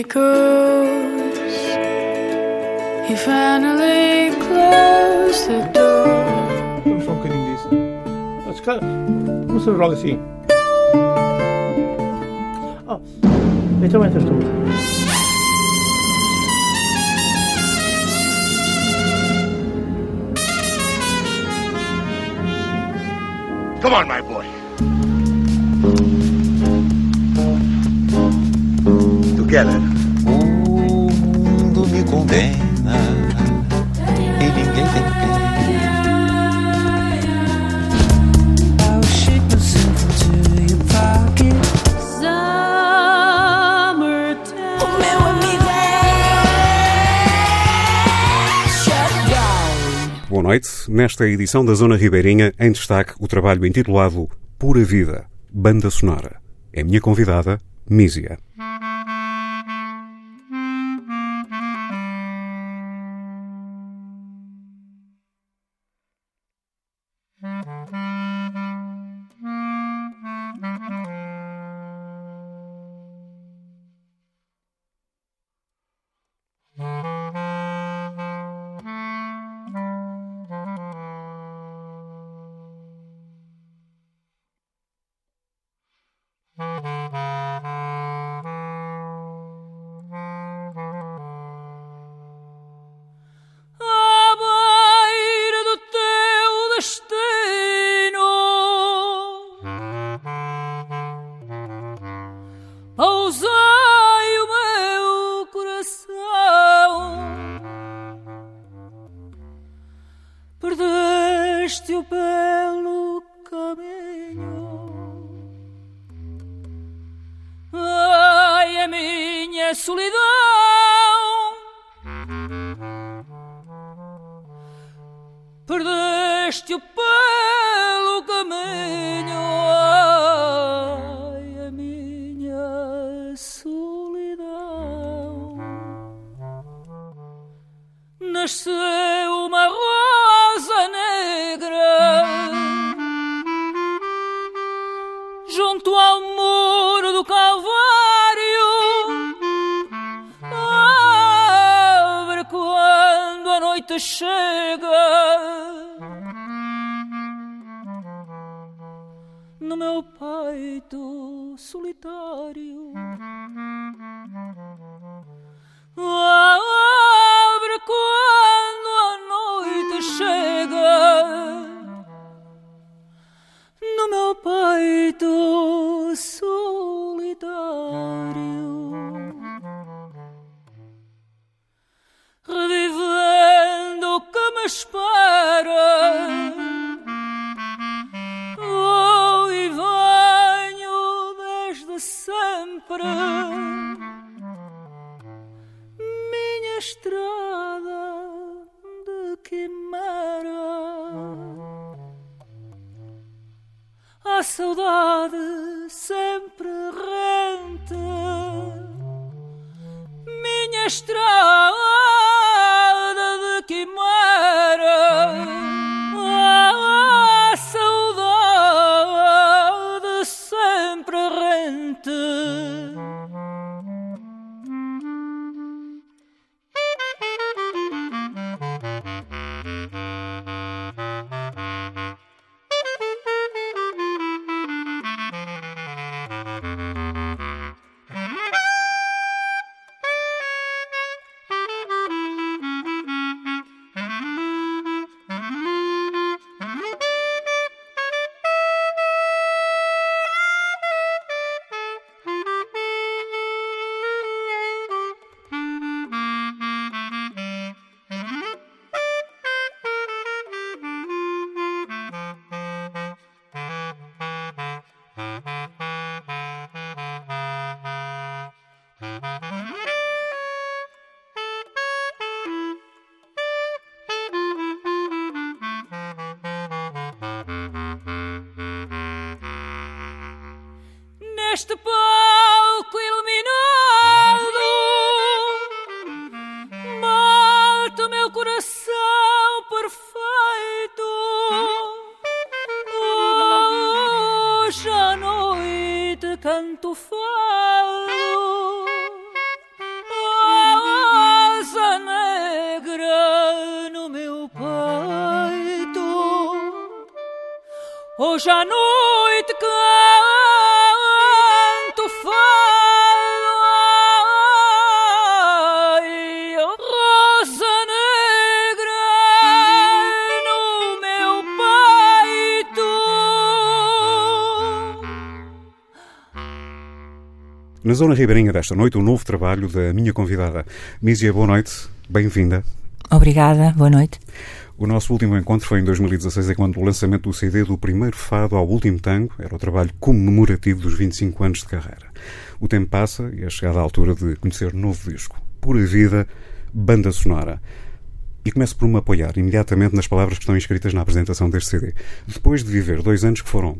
echoes. He finally closed the door. I'm fucking this. That's kind of. What's the wrong thing? Oh, it's a winter storm. Come on, my boy. Together. Condena e ninguém tem pena. Boa noite. Nesta edição da Zona Ribeirinha, em destaque o trabalho intitulado Pura Vida, Banda Sonora. É minha convidada, Mísia. Noite chega. No meu peito solitário hoje à noite canto oh, rosa negra no meu peito Na Zona Ribeirinha desta noite, o novo trabalho da minha convidada. Mísia, boa noite, bem-vinda. Obrigada, boa noite. O nosso último encontro foi em 2016, é quando o lançamento do CD do primeiro fado ao último tango era o trabalho comemorativo dos 25 anos de carreira. O tempo passa e é chegada a altura de conhecer novo disco. Pura Vida, banda sonora. E começo por me apoiar imediatamente nas palavras que estão inscritas na apresentação deste CD. Depois de viver dois anos que foram,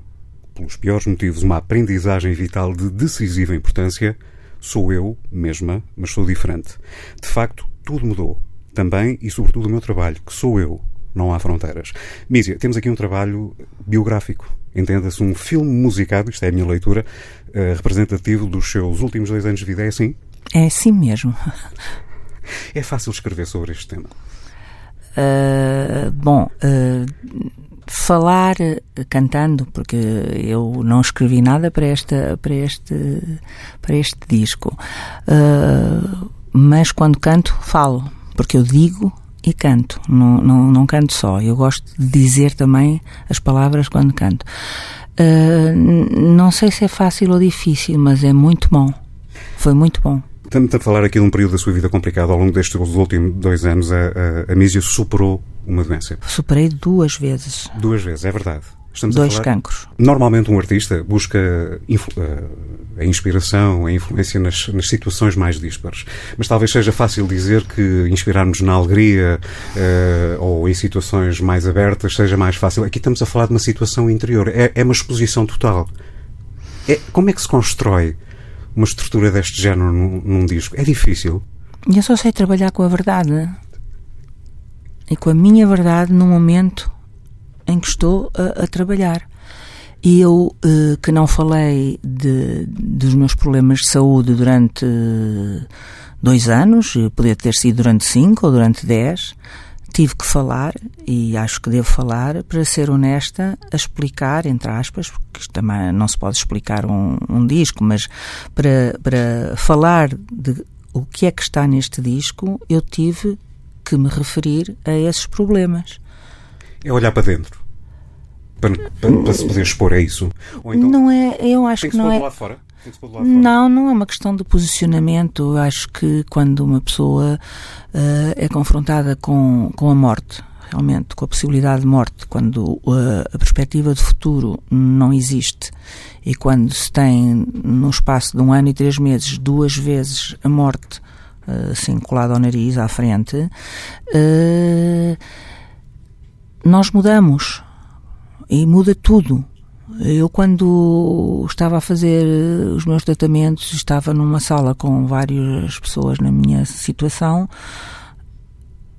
pelos piores motivos, uma aprendizagem vital de decisiva importância, sou eu mesma, mas sou diferente. De facto, tudo mudou. Também e sobretudo o meu trabalho, que sou eu, não há fronteiras. Mísia, temos aqui um trabalho biográfico. Entenda-se um filme musicado, isto é a minha leitura, eh, representativo dos seus últimos dois anos de vida. É assim? É assim mesmo. É fácil escrever sobre este tema. Uh, bom, uh, falar uh, cantando, porque eu não escrevi nada para, esta, para, este, para este disco, Uh, mas quando canto, falo, porque eu digo e canto, não, não, não canto só. Eu gosto de dizer também as palavras quando canto. Uh, não sei se é fácil ou difícil, mas é muito bom. Foi muito bom. Estamos a falar aqui de um período da sua vida complicado. Ao longo destes últimos dois anos, a, a, a Mísia superou uma doença. Superei duas vezes. Duas vezes, é verdade. Estamos Dois cancros. Normalmente um artista busca eh, a inspiração, a influência nas, nas situações mais díspares. Mas talvez seja fácil dizer que inspirar-nos na alegria eh, ou em situações mais abertas seja mais fácil. Aqui estamos a falar de uma situação interior. É, é uma exposição total. É, como é que se constrói uma estrutura deste género num, num disco? É difícil. Eu só sei trabalhar com a verdade. E com a minha verdade no momento em que estou a, a trabalhar. E eu, eh, que não falei de, dos meus problemas de saúde durante eh, dois anos, eh, podia ter sido durante cinco ou durante dez, tive que falar, e acho que devo falar, para ser honesta, a explicar, entre aspas, porque também não se pode explicar um, um disco, mas para, para falar de o que é que está neste disco, eu tive que me referir a esses problemas. É olhar para dentro. Para, para, para se poder expor, é isso. Ou então não é, eu acho tem que que se não pôr é. de fora? Não, não é uma questão de posicionamento. Eu acho que quando uma pessoa eh, é confrontada com, com a morte, realmente, com a possibilidade de morte, quando eh, a perspectiva de futuro não existe e quando se tem, no espaço de um ano e três meses, duas vezes a morte eh, assim colada ao nariz, à frente, nós mudamos e muda tudo. Eu, quando estava a fazer eh, os meus tratamentos, estava numa sala com várias pessoas na minha situação.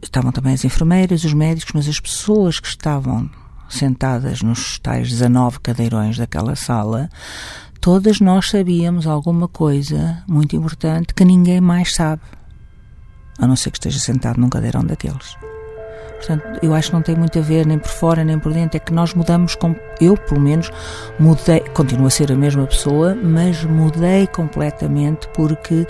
Estavam também as enfermeiras, os médicos, mas as pessoas que estavam sentadas nos tais 19 cadeirões daquela sala, todas nós sabíamos alguma coisa muito importante que ninguém mais sabe, a não ser que esteja sentado num cadeirão daqueles. Portanto, eu acho que não tem muito a ver nem por fora nem por dentro, é que nós mudamos, com, eu pelo menos mudei, continuo a ser a mesma pessoa, mas mudei completamente porque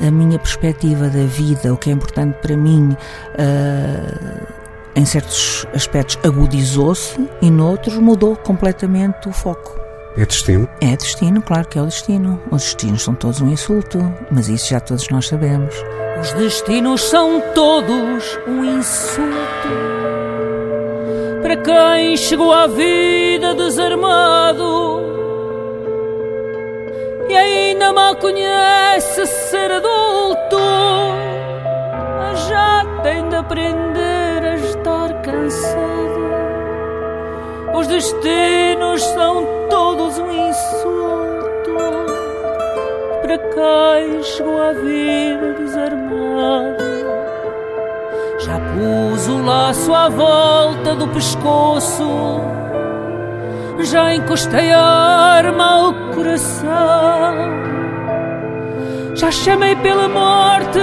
a minha perspectiva da vida, o que é importante para mim, ah, em certos aspectos agudizou-se e noutros mudou completamente o foco. É destino. É destino, claro que é o destino. Os destinos são todos um insulto, mas isso já todos nós sabemos. Os destinos são todos um insulto para quem chegou à vida desarmado e ainda mal conhece ser adulto, mas já tem de aprender a estar cansado. Os destinos são todos um insulto. Para quem chegou à vida desarmado. Já pus o laço à volta do pescoço, já encostei a arma ao coração, já chamei pela morte,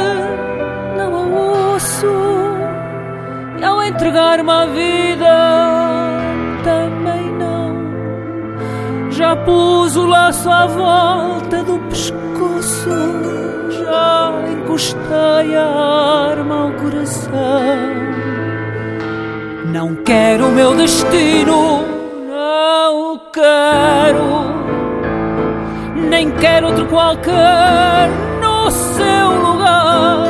não a osso, e ao entregar-me à vida, pus o laço à volta do pescoço, já encostei a arma ao coração. Não quero o meu destino, não o quero, nem quero outro qualquer no seu lugar.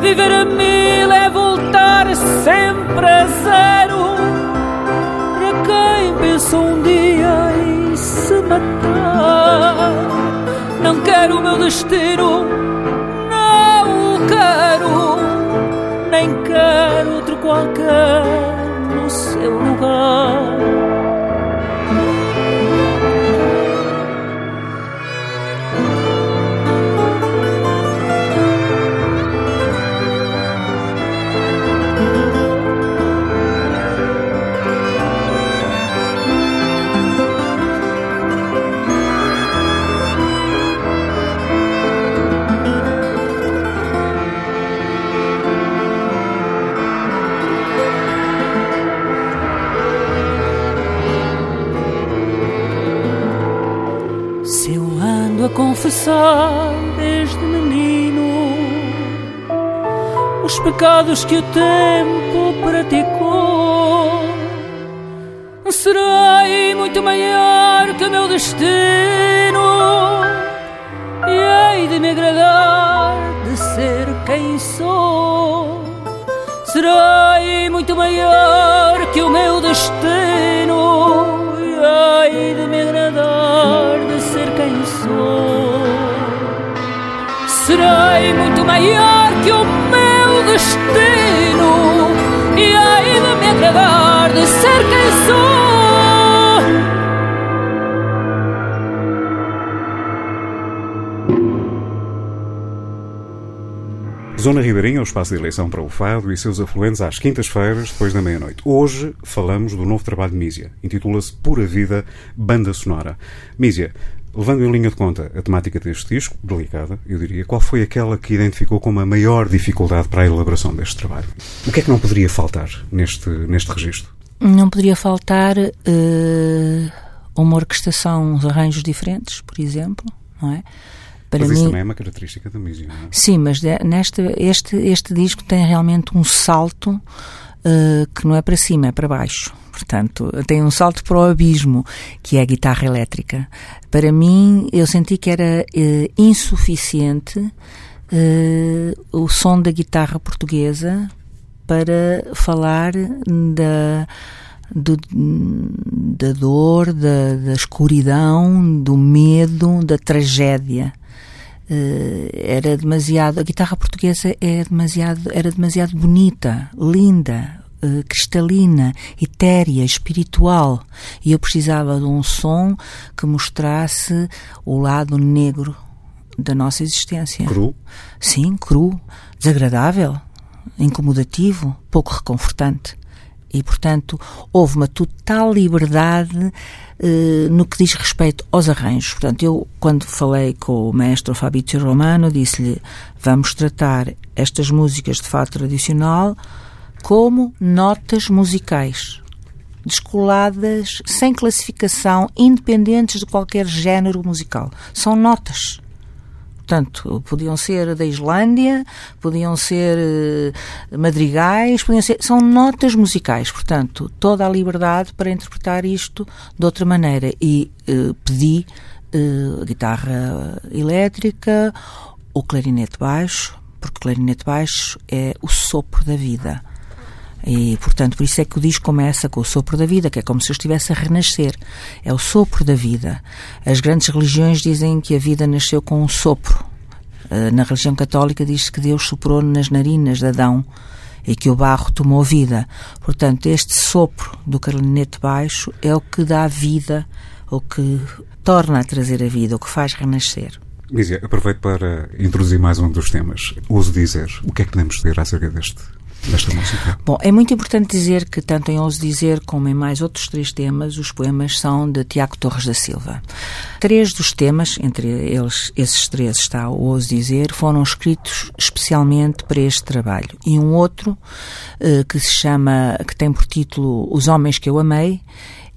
Viver a mil é voltar sempre a zero. Para quem pensa um dia matar, não quero o meu destino, não o quero, nem quero outro qualquer no seu lugar. Confessar desde menino. Os pecados que o tempo praticou, serei muito maior que o meu destino. E hei de me agradar de ser quem sou. Serei muito maior que o meu destino Zona Ribeirinha, o espaço de eleição para o Fado e seus afluentes às quintas-feiras, depois da meia-noite. Hoje falamos do novo trabalho de Mísia. Intitula-se Pura Vida, Banda Sonora. Mísia, levando em linha de conta a temática deste disco, delicada, eu diria, qual foi aquela que identificou como a maior dificuldade para a elaboração deste trabalho? O que é que não poderia faltar neste, neste registro? Não poderia faltar eh, uma orquestração, uns arranjos diferentes, por exemplo, não é? Para Mas isso mim, também é uma característica da Mísia, não é? Sim, mas de- neste, este, este disco tem realmente um salto eh, que não é para cima, é para baixo. Portanto, tem um salto para o abismo, que é a guitarra elétrica. Para mim, eu senti que era eh, insuficiente eh, o som da guitarra portuguesa para falar da, do- da dor, da, da escuridão, do medo, da tragédia. Eh, era demasiado a guitarra portuguesa é demasiado era demasiado bonita linda eh, cristalina etérea espiritual. E eu precisava de um som que mostrasse o lado negro da nossa existência. Cru, Sim, cru, desagradável, incomodativo, pouco reconfortante. E, portanto, houve uma total liberdade eh, no que diz respeito aos arranjos. Portanto, eu, quando falei com o maestro Fabrizio Romano, disse-lhe: vamos tratar estas músicas de fado tradicional como notas musicais, descoladas, sem classificação, independentes de qualquer género musical. São notas. Portanto, podiam ser da Islândia, podiam ser eh, madrigais, podiam ser. São notas musicais. Portanto, toda a liberdade para interpretar isto de outra maneira. E eh, pedi eh, guitarra elétrica, o clarinete baixo, porque clarinete baixo é o sopro da vida. E, portanto, por isso é que o disco começa com o sopro da vida, que é como se eu estivesse a renascer. É o sopro da vida. As grandes religiões dizem que a vida nasceu com um sopro. Eh, Na religião católica diz que Deus soprou nas narinas de Adão e que o barro tomou vida. Portanto, este sopro do clarinete baixo é o que dá vida, o que torna a trazer a vida, o que faz renascer. Mísia, aproveito para introduzir mais um dos temas. Ouso dizer, o que é que podemos dizer acerca deste, desta música? Bom, é muito importante dizer que, tanto em Ouso Dizer como em mais outros três temas, os poemas são de Tiago Torres da Silva. Três dos temas, entre eles, esses três está o Ouso Dizer, foram escritos especialmente para este trabalho. E um outro, eh, que se chama, que tem por título Os Homens que Eu Amei,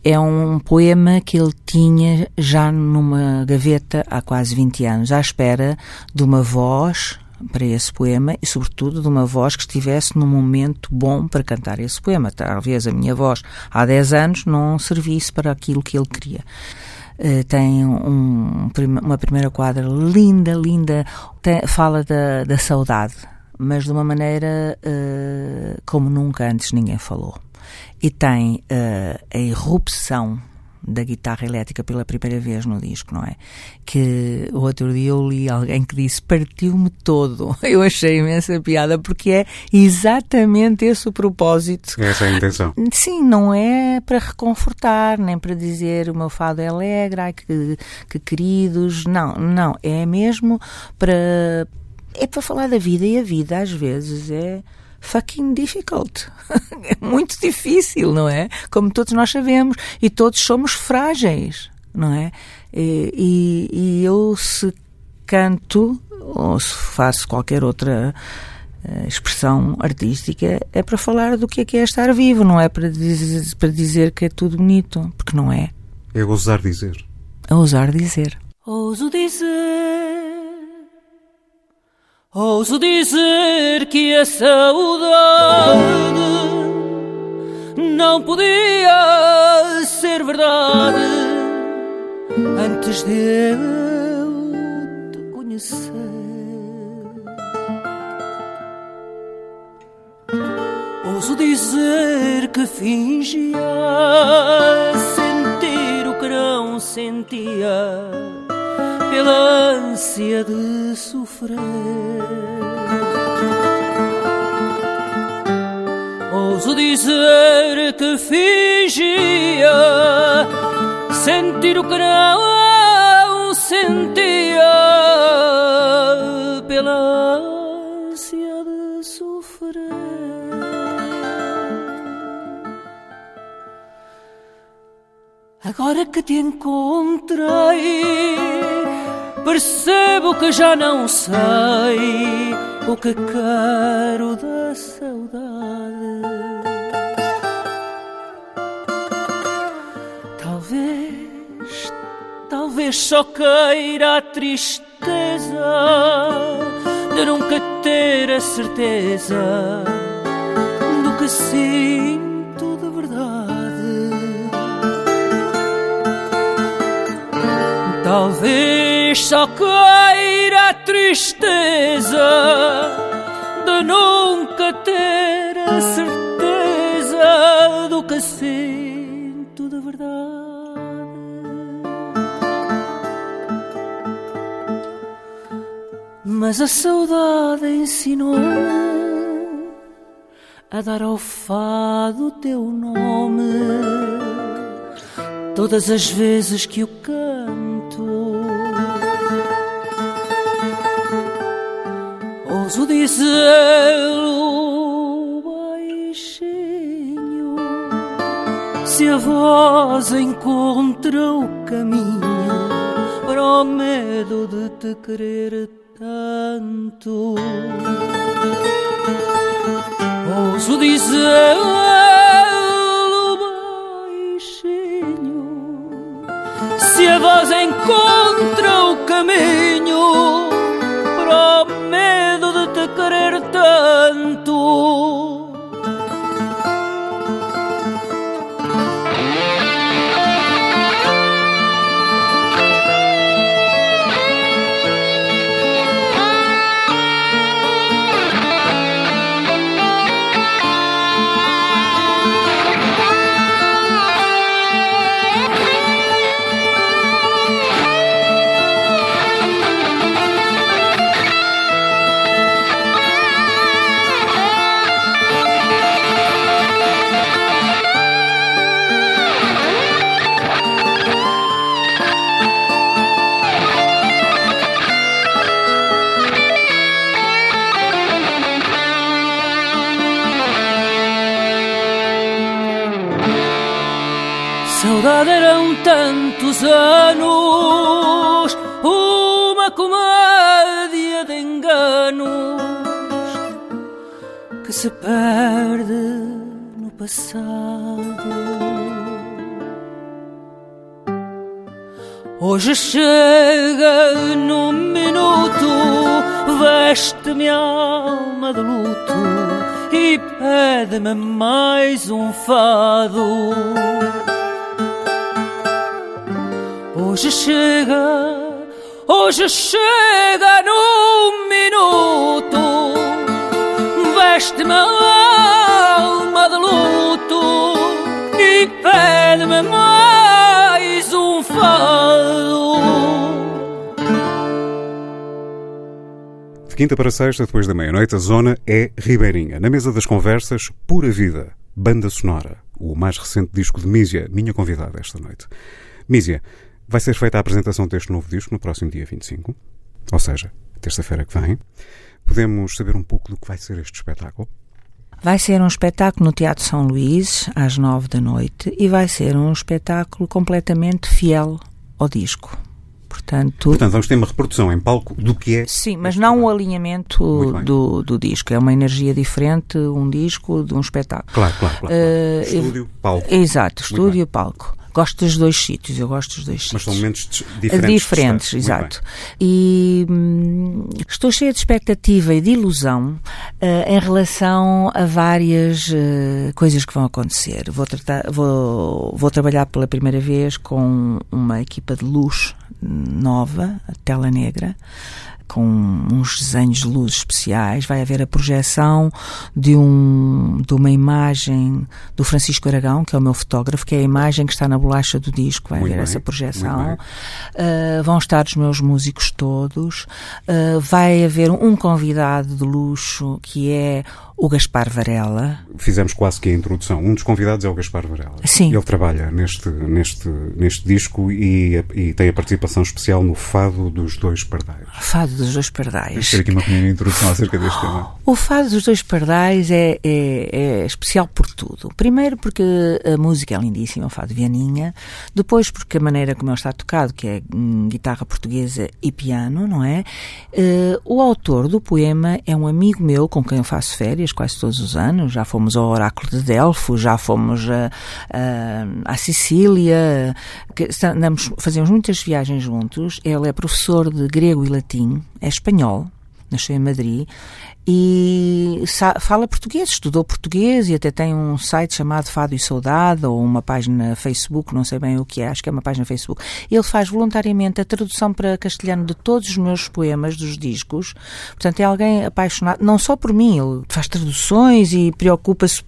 é um poema que ele tinha já numa gaveta há quase 20 anos, à espera de uma voz para esse poema e, sobretudo, de uma voz que estivesse num momento bom para cantar esse poema. Talvez a minha voz há 10 anos não servisse para aquilo que ele queria. Uh, tem um, uma primeira quadra linda, linda, tem, fala da, da, saudade, mas de uma maneira uh, como nunca antes ninguém falou. E tem uh, a irrupção da guitarra elétrica pela primeira vez no disco, não é? Que o outro dia eu li alguém que disse partiu-me todo. Eu achei imensa piada porque é exatamente esse o propósito. Essa é a intenção. Sim, não é para reconfortar, nem para dizer o meu fado é alegre, ai que, que queridos. Não, não. É mesmo para. É para falar da vida e a vida às vezes é fucking difficult. é muito difícil, não é? Como todos nós sabemos. E todos somos frágeis, não é? E, e, eu, se canto, ou se faço qualquer outra uh, expressão artística, é para falar do que é que é estar vivo, não é para dizer, para dizer que é tudo bonito, porque não é. É ousar dizer. É ousar dizer. Ouso dizer Ouso dizer que a saudade não podia ser verdade antes de eu te conhecer. Ouso dizer que fingia sentir o que não sentia pela ânsia de sofrer. Ouso dizer que fingia sentir o que não sentia pela ânsia de sofrer. Agora que te encontrei Percebo que já não sei o que quero da saudade. Talvez, talvez só queira a tristeza de nunca ter a certeza do que sinto de verdade. Talvez só queira a tristeza de nunca ter a certeza do que sinto de verdade. Mas a saudade ensinou-me a dar ao fado teu nome todas as vezes que o canto. Ouso dizê-lo baixinho. Se a voz encontra o caminho para o medo de te querer tanto, ouso dizê-lo baixinho. Se a voz encontra o caminho para querer tanto. Saudade eram tantos anos, uma comédia de enganos que se perde no passado. Hoje chega num minuto, veste-me alma de luto e pede-me mais um fado. Hoje chega, hoje chega num minuto, veste-me a alma de luto e pede-me mais um fado. De quinta para sexta, depois da meia-noite, a zona é Ribeirinha. Na mesa das conversas, Pura Vida, Banda Sonora, o mais recente disco de Mísia, minha convidada esta noite. Mísia, vai ser feita a apresentação deste novo disco no próximo dia 25, ou seja, terça-feira que vem. Podemos saber um pouco do que vai ser este espetáculo? Vai ser um espetáculo no Teatro São Luís, às nove da noite, e vai ser um espetáculo completamente fiel ao disco. Portanto, Portanto, vamos ter uma reprodução em palco do que é. Sim, mas não o trabalho. alinhamento do, do disco. É uma energia diferente, um disco de um espetáculo. Claro, claro, claro. Eu- Estúdio, palco. Exato, estúdio palco. Gosto dos dois sítios, eu gosto dos dois Mas sítios. são momentos diferentes. Diferentes, exato. E hum, estou cheia de expectativa e de ilusão eh, em relação a várias eh, coisas que vão acontecer. Vou, tratar, vou, vou trabalhar pela primeira vez com uma equipa de luz nova, a tela negra, com uns desenhos de luz especiais. Vai haver a projeção de, um, de uma imagem do Francisco Aragão, que é o meu fotógrafo, que é a imagem que está na bolacha do disco. Vai Muito haver bem, essa projeção. Uh, vão estar os meus músicos todos. Uh, vai haver um convidado de luxo que é o Gaspar Varela. Fizemos quase que a introdução. Um dos convidados é o Gaspar Varela. Sim. Ele trabalha neste, neste, neste disco e, e tem a participação especial no Fado dos Dois Pardais. Fado dos Dois Pardais. ter aqui uma pequena introdução acerca deste tema. O Fado dos Dois Pardais é, é, é especial por tudo. Primeiro porque a música é lindíssima, o Fado Vianinha. Depois porque a maneira como ele está tocado, que é hum, guitarra portuguesa e piano, não é? Eh, o autor do poema é um amigo meu com quem eu faço férias quase todos os anos. Já fomos ao Oráculo de Delfos, já fomos a, a, à Sicília, fazemos muitas viagens juntos. Ele é professor de grego e latim, é espanhol, nasceu em Madrid e fala português, estudou português e até tem um site chamado Fado e Saudade ou uma página Facebook, não sei bem o que é, acho que é uma página Facebook. Ele faz voluntariamente a tradução para castelhano de todos os meus poemas dos discos. Portanto, é alguém apaixonado, não só por mim, ele faz traduções e preocupa-se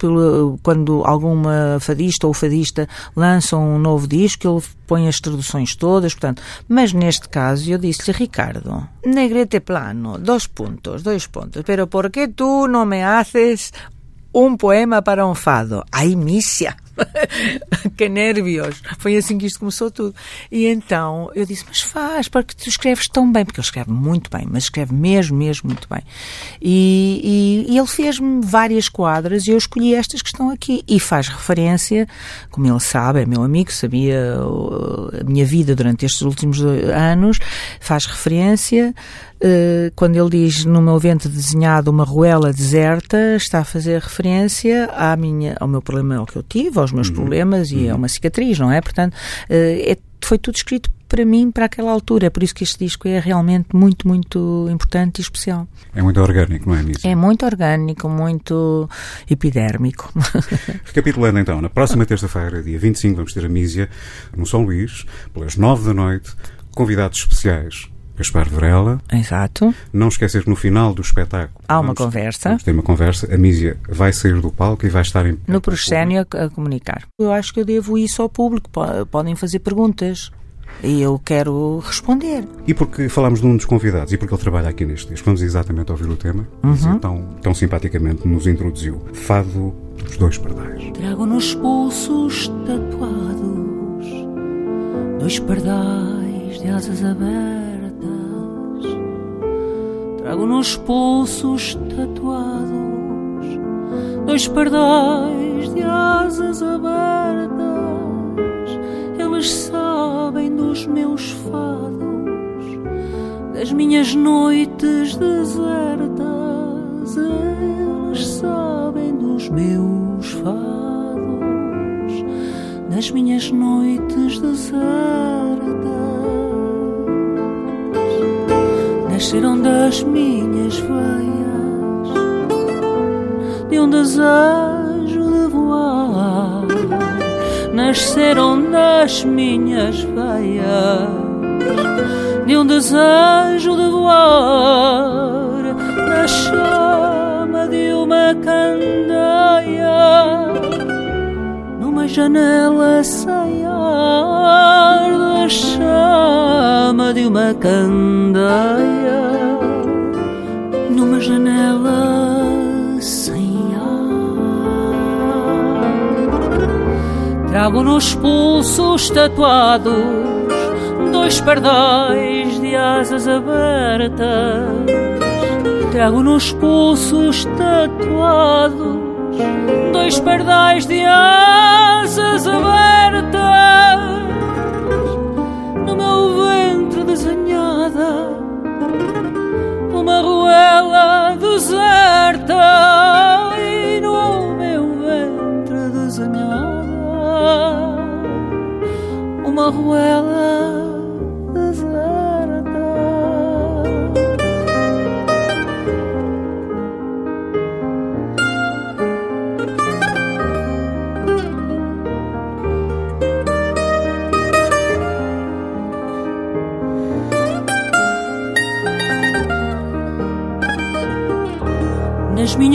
quando alguma fadista ou fadista lança um novo disco, ele põe as traduções todas, portanto, mas neste caso eu disse-lhe, Ricardo, negrete plano, dos pontos, dois pontos, pero por que tu não me haces um poema para um fado? Ai, mícia! que nervios! Foi assim que isto começou tudo. E então eu disse, mas faz, porque tu escreves tão bem, porque ele escreve muito bem, mas escreve mesmo, mesmo muito bem. E, e- e ele fez-me várias quadras e eu escolhi estas que estão aqui. E faz referência, como ele sabe, é meu amigo, sabia a minha vida durante estes últimos anos, faz referência. uh, quando ele diz no meu vento desenhado uma ruela deserta, está a fazer referência à minha, ao meu problema que eu tive, aos meus problemas e a uma cicatriz, não é? Portanto, uh, é- foi tudo escrito para mim, para aquela altura. É por isso que este disco é realmente muito, muito importante e especial. É muito orgânico, não é, Mísia? É muito orgânico, muito epidérmico. Recapitulando então, na próxima terça-feira, dia 25, vamos ter a Mísia no São Luís, pelas 9 da noite, convidados especiais. Gaspar Varela. Exato. Não esquecer que no final do espetáculo Há uma vamos- conversa. Vamos ter uma conversa. A Mísia vai sair do palco e vai estar em No proscénio a, a comunicar. Eu acho que eu devo isso ao público. Po- Podem fazer perguntas. E eu quero responder. E porque falámos de um dos convidados e porque ele trabalha aqui neste disco, vamos exatamente ouvir o tema. Uhum. Tão, tão simpaticamente nos introduziu. Fado dos Dois Pardais. Trago nos pulsos tatuados dois pardais de asas abertas. Trago nos pulsos tatuados dois pardais de asas abertas. Eles sabem dos meus fados, das minhas noites desertas. Eles sabem dos meus fados, das minhas noites desertas. Nasceram das minhas veias, de um desejo de voar. Nasceram das minhas veias, de um desejo de voar, na chama de uma candeia, numa janela sem ar, da chama de uma candeia, numa janela sem ar. Trago nos pulsos tatuados dois pardais de asas abertas. Trago nos pulsos tatuados dois pardais de asas abertas.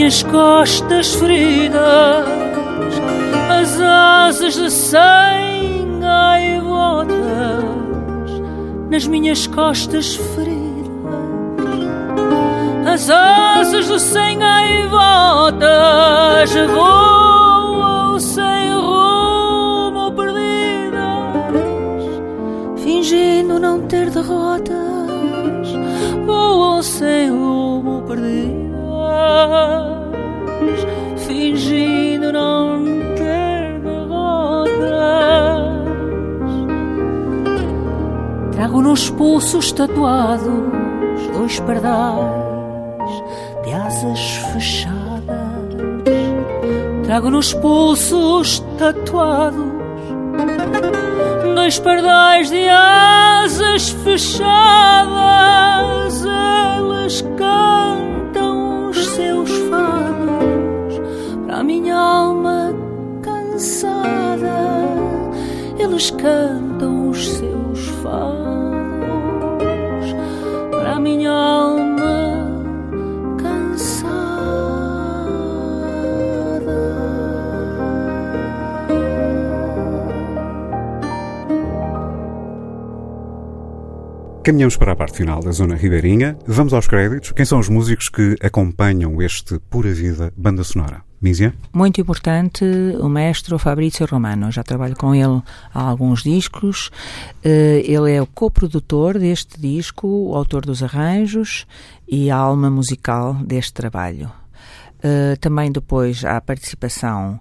Minhas costas feridas, as asas de cem gaivotas. Nas minhas costas feridas, as asas de cem gaivotas voam sem rumo perdidas, fingindo não ter derrotas, voam sem rumo perdidas, nos pulsos tatuados dois pardais de asas fechadas. Trago nos pulsos tatuados dois pardais de asas fechadas. Eles cantam os seus fados para a minha alma cansada. Eles cantam os seus Caminhamos para a parte final da Zona Ribeirinha. Vamos aos créditos. Quem são os músicos que acompanham este Pura Vida banda sonora? Mísia? Muito importante, o maestro Fabrício Romano. Já trabalho com ele há alguns discos. Eh, Ele é o coprodutor deste disco, o autor dos arranjos e a alma musical deste trabalho. Eh, Também depois há a participação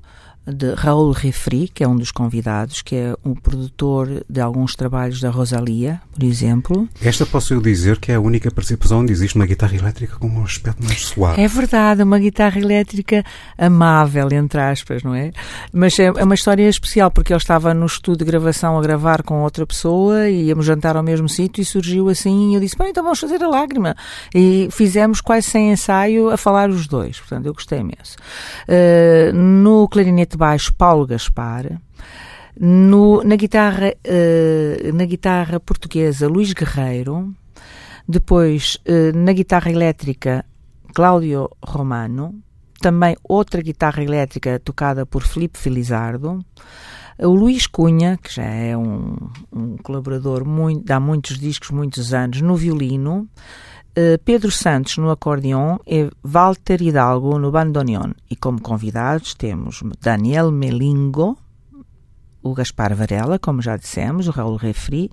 de Raul Refri, que é um dos convidados, que é um produtor de alguns trabalhos da Rosalia, por exemplo. Esta posso eu dizer que é a única participação onde existe uma guitarra elétrica com um aspecto mais suave. É verdade, uma guitarra elétrica amável, entre aspas, não é? Mas é é uma história especial, porque ele estava no estúdio de gravação a gravar com outra pessoa e íamos jantar ao mesmo sítio e surgiu assim, e eu disse, bem, então vamos fazer a lágrima. E fizemos quase sem ensaio a falar os dois, portanto eu gostei imenso. Uh, no clarinete baixo, Paulo Gaspar. No, na, guitarra, uh, na guitarra portuguesa, Luís Guerreiro. Depois, uh, na guitarra elétrica, Cláudio Romano. Também outra guitarra elétrica tocada por Filipe Felizardo. O Luís Cunha, que já é um, um colaborador muito, de há muitos discos, muitos anos, no violino. Uh, Pedro Santos no acordeon e Walter Hidalgo no bandoneon. E como convidados temos Daniel Melingo, o Gaspar Varela, como já dissemos, o Raul Refri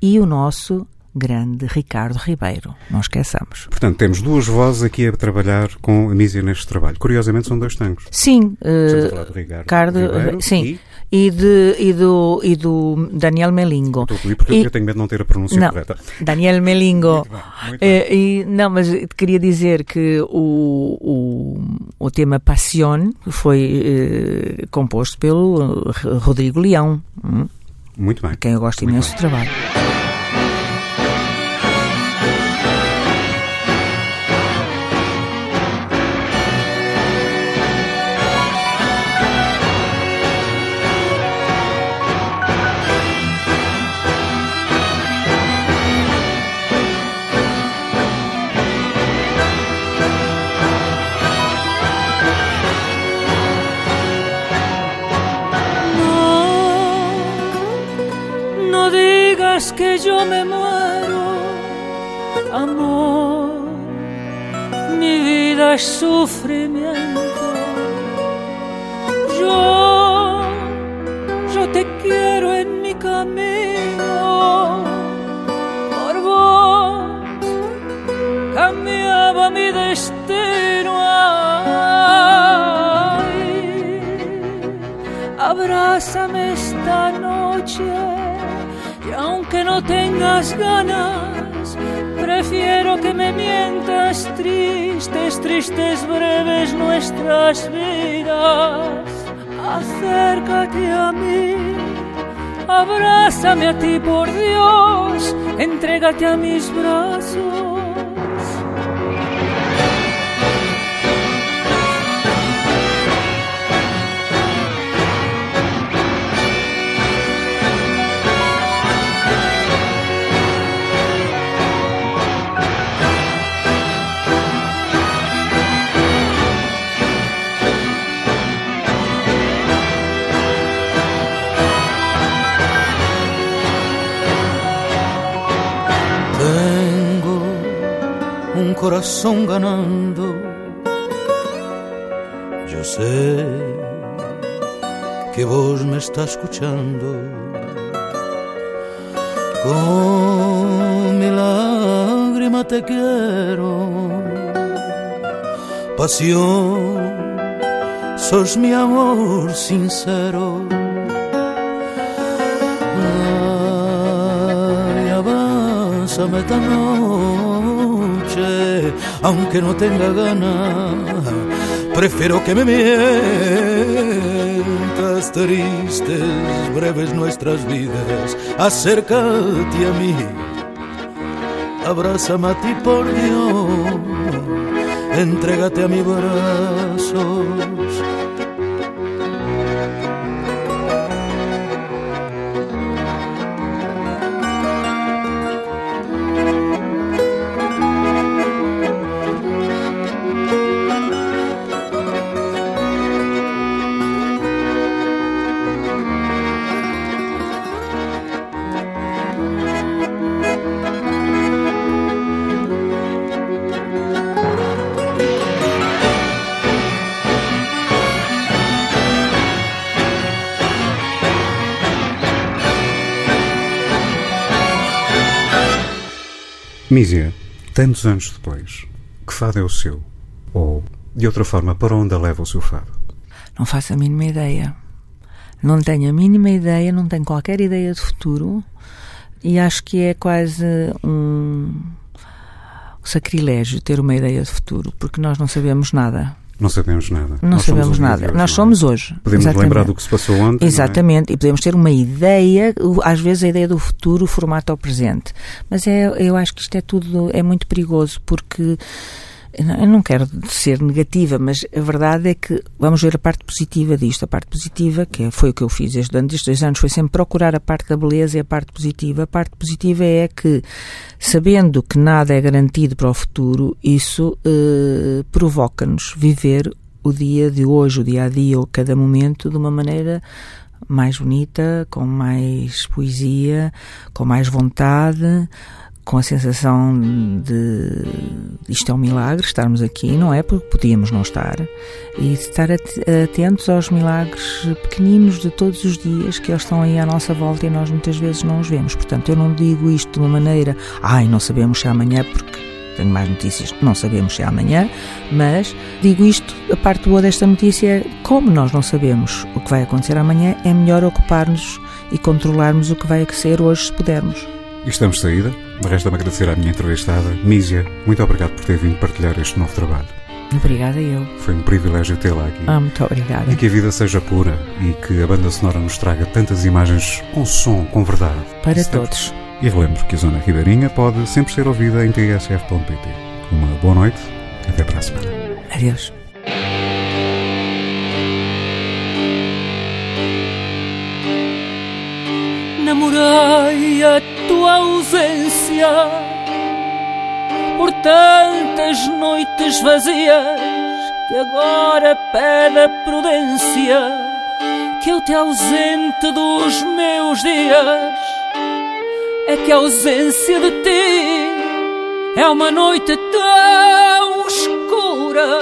e o nosso grande Ricardo Ribeiro. Não esqueçamos. Portanto, temos duas vozes aqui a trabalhar com a Mísia neste trabalho. Curiosamente, são dois tangos. Sim, Estamos uh, falar Ricardo Ricardo, Ribeiro sim. e- E, de, e, do, e do Daniel Melingo. Estou porque E- eu tenho medo de não ter a pronúncia Não. correta. Daniel Melingo. Muito bem, muito Eh, e, não, mas queria dizer que o, o, o tema Passion foi eh, composto pelo eh, Rodrigo Leão, hum, Muito bem. quem eu gosto imenso bem. do trabalho. Que yo me muero, amor. Mi vida es sufrimiento. Yo, yo te quiero en mi camino. Por vos cambiaba mi destino. Ay, abrázame esta noche y aunque no tengas ganas, prefiero que me mientas tristes, tristes, breves nuestras vidas. Acércate a mí, abrázame a ti por Dios, entrégate a mis brazos. Corazón ganando. Yo sé que vos me estás escuchando. Con mi lágrima te quiero. Pasión, sos mi amor sincero. Ay, abrázame esta aunque no tenga ganas, prefiero que me mientas tristes, breves nuestras vidas, acércate a mí, abrázame a ti por Dios, entrégate a mis brazos. Mísia, tantos anos depois, que fado é o seu? Ou, de outra forma, para onde leva o seu fado? Não faço a mínima ideia. Não tenho a mínima ideia, não tenho qualquer ideia de futuro e acho que é quase um sacrilégio ter uma ideia de futuro, porque nós não sabemos nada. Não sabemos nada. Não Nós sabemos nada. Nós é? somos hoje. Podemos Exatamente. lembrar do que se passou ontem. é? Exatamente, e podemos ter uma ideia, às vezes a ideia do futuro, o formato ao presente. Mas é, eu acho que isto é tudo, é muito perigoso, porque eu não- quero ser negativa, mas a verdade é que vamos ver a parte positiva disto. A parte positiva, que foi o que eu fiz durante estes dois anos, foi sempre procurar a parte da beleza e a parte positiva. A parte positiva é que, sabendo que nada é garantido para o futuro, isso eh, provoca-nos viver o dia de hoje, o dia a dia, ou cada momento, de uma maneira mais bonita, com mais poesia, com mais vontade, com a sensação de isto é um milagre, estarmos aqui, não é? Porque podíamos não estar. E estar at- atentos aos milagres pequeninos de todos os dias que eles estão aí à nossa volta e nós muitas vezes não os vemos. Portanto, eu não digo isto de uma maneira, ai, não sabemos se é amanhã, porque tenho mais notícias, não sabemos se é amanhã, mas digo isto, a parte boa desta notícia é como nós não sabemos o que vai acontecer amanhã, é melhor ocupar-nos e controlarmos o que vai acontecer hoje, se pudermos. E estamos de saída. De resto, me agradecer à minha entrevistada, Mísia. Muito obrigado por ter vindo partilhar este novo trabalho. Obrigada eu. Foi um privilégio tê-la aqui. Ah, muito obrigada. E que a vida seja pura e que a banda sonora nos traga tantas imagens com som, com verdade. Para todos. E relembro que a Zona Ribeirinha pode sempre ser ouvida em tsf.pt. Uma boa noite, até para a semana. Adeus. Namorei a tua ausência por tantas noites vazias que agora pede a prudência que eu te ausente dos meus dias. é que a ausência de ti é uma noite tão escura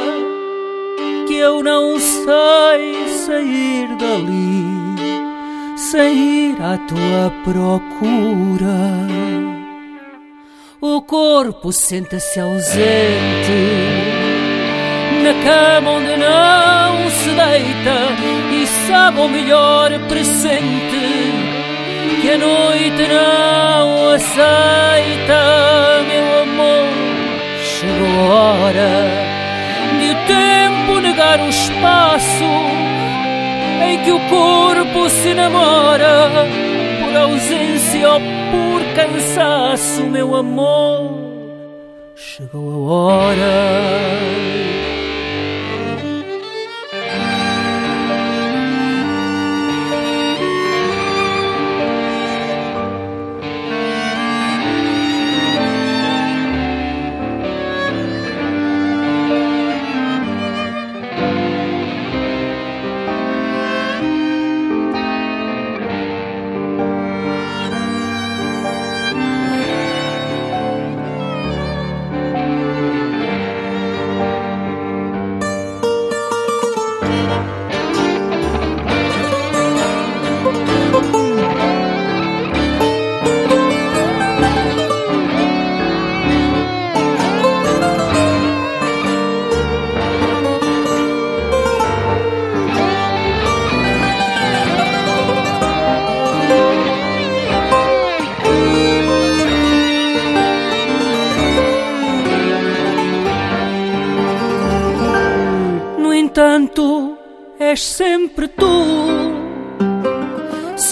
que eu não sei sair dali sem ir à tua procura. O corpo senta-se ausente na cama onde não se deita e sabe o melhor presente que a noite não aceita, meu amor. Chegou a hora de o tempo negar o espaço que o corpo se namora por ausência ou por cansaço, meu amor. Chegou a hora.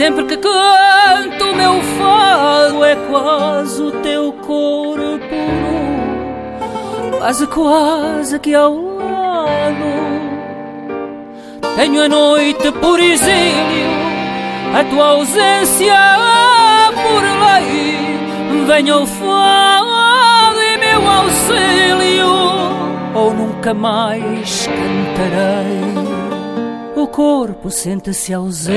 Sempre que canto o meu fado é quase o teu corpo nu, quase quase aqui ao lado. Tenho a noite por exílio, a tua ausência por lei. Venha o fado em meu auxílio, ou nunca mais cantarei. Corpo sente-se ausente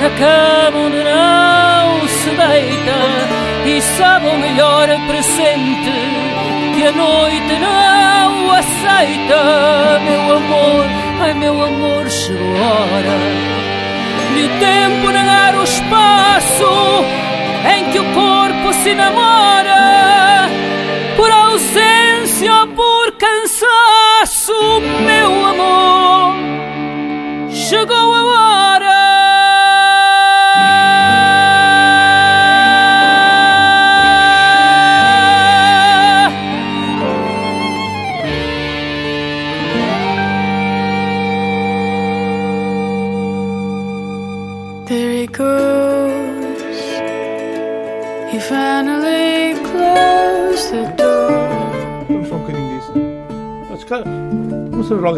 na cama onde não se deita e sabe o melhor presente que a noite não aceita. Meu amor, ai meu amor, chegou a hora de o tempo negar o espaço em que o corpo se namora por ausência ou por cansaço,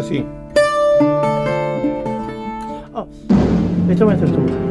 não se logo assim. Ah,